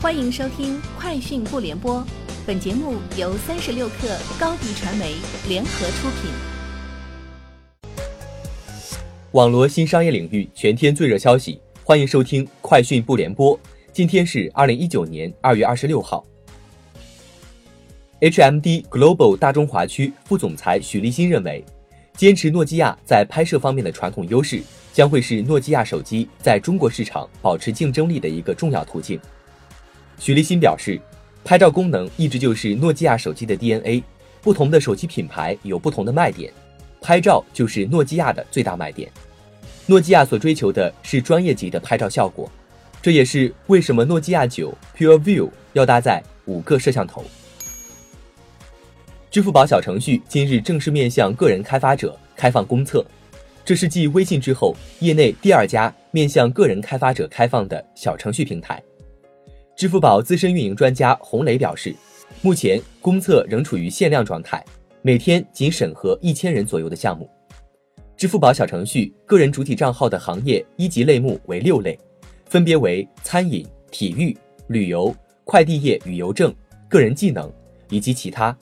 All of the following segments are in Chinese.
欢迎收听《快讯不联播》，本节目由三十六克高低传媒联合出品。网罗新商业领域全天最热消息，欢迎收听《快讯不联播》。今天是二零一九年二月二十六号。HMD Global 大中华区副总裁许立新认为，坚持诺基亚在拍摄方面的传统优势，将会是诺基亚手机在中国市场保持竞争力的一个重要途径。许立新表示，拍照功能一直就是诺基亚手机的 DNA，不同的手机品牌有不同的卖点，拍照就是诺基亚的最大卖点。诺基亚所追求的是专业级的拍照效果，这也是为什么诺基亚九 Pure View 要搭载五个摄像头。支付宝小程序今日正式面向个人开发者开放公测，这是继微信之后，业内第二家面向个人开发者开放的小程序平台。支付宝资深运营专家洪磊表示，目前公测仍处于限量状态，每天仅审核一千人左右的项目。支付宝小程序个人主体账号的行业一级类目为六类，分别为餐饮、体育、旅游、快递业与邮政、个人技能以及其他。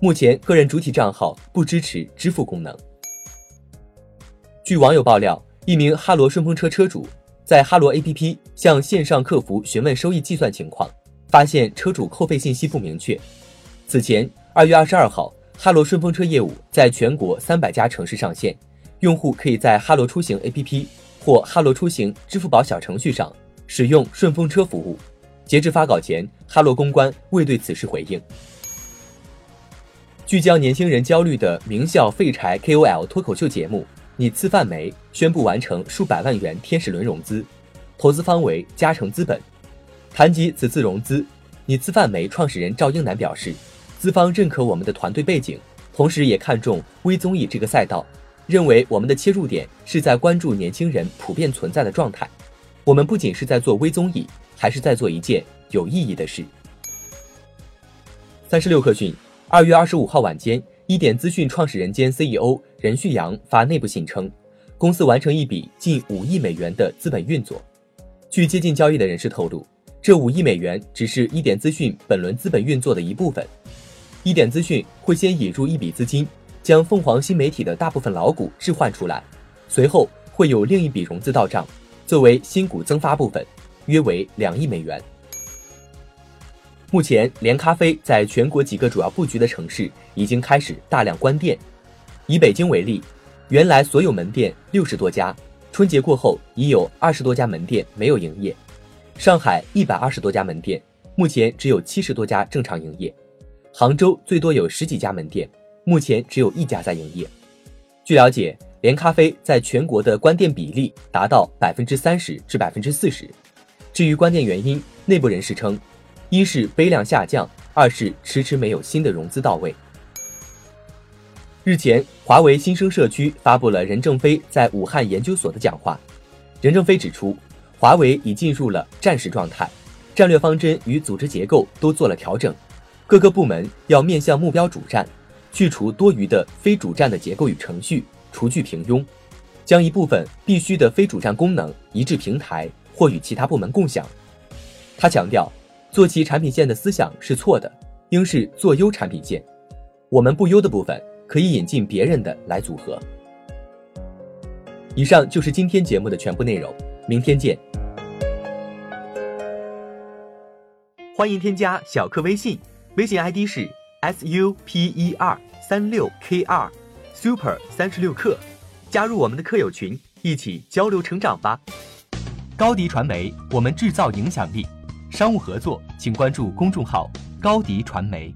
目前个人主体账号不支持支付功能。据网友爆料，一名哈罗顺风车车主。在哈罗 APP 向线上客服询问收益计算情况，发现车主扣费信息不明确。此前，二月二十二号，哈罗顺风车业务在全国三百家城市上线，用户可以在哈罗出行 APP 或哈罗出行支付宝小程序上使用顺风车服务。截至发稿前，哈罗公关未对此事回应。聚焦年轻人焦虑的名校废柴 KOL 脱口秀节目。你吃饭没？宣布完成数百万元天使轮融资，投资方为嘉诚资本。谈及此次融资，你吃饭没创始人赵英男表示，资方认可我们的团队背景，同时也看重微综艺这个赛道，认为我们的切入点是在关注年轻人普遍存在的状态。我们不仅是在做微综艺，还是在做一件有意义的事。三十六氪讯，二月二十五号晚间。一点资讯创始人兼 CEO 任旭阳发内部信称，公司完成一笔近五亿美元的资本运作。据接近交易的人士透露，这五亿美元只是一点资讯本轮资本运作的一部分。一点资讯会先引入一笔资金，将凤凰新媒体的大部分老股置换出来，随后会有另一笔融资到账，作为新股增发部分，约为两亿美元。目前，连咖啡在全国几个主要布局的城市已经开始大量关店。以北京为例，原来所有门店六十多家，春节过后已有二十多家门店没有营业；上海一百二十多家门店，目前只有七十多家正常营业；杭州最多有十几家门店，目前只有一家在营业。据了解，连咖啡在全国的关店比例达到百分之三十至百分之四十。至于关店原因，内部人士称。一是杯量下降，二是迟迟没有新的融资到位。日前，华为新生社区发布了任正非在武汉研究所的讲话。任正非指出，华为已进入了战时状态，战略方针与组织结构都做了调整，各个部门要面向目标主战，去除多余的非主战的结构与程序，除去平庸，将一部分必须的非主战功能移至平台或与其他部门共享。他强调。做其产品线的思想是错的，应是做优产品线。我们不优的部分可以引进别人的来组合。以上就是今天节目的全部内容，明天见。欢迎添加小课微信，微信 ID 是 s u p e r 三六 k 二 super 三十六课，加入我们的课友群，一起交流成长吧。高迪传媒，我们制造影响力。商务合作，请关注公众号“高迪传媒”。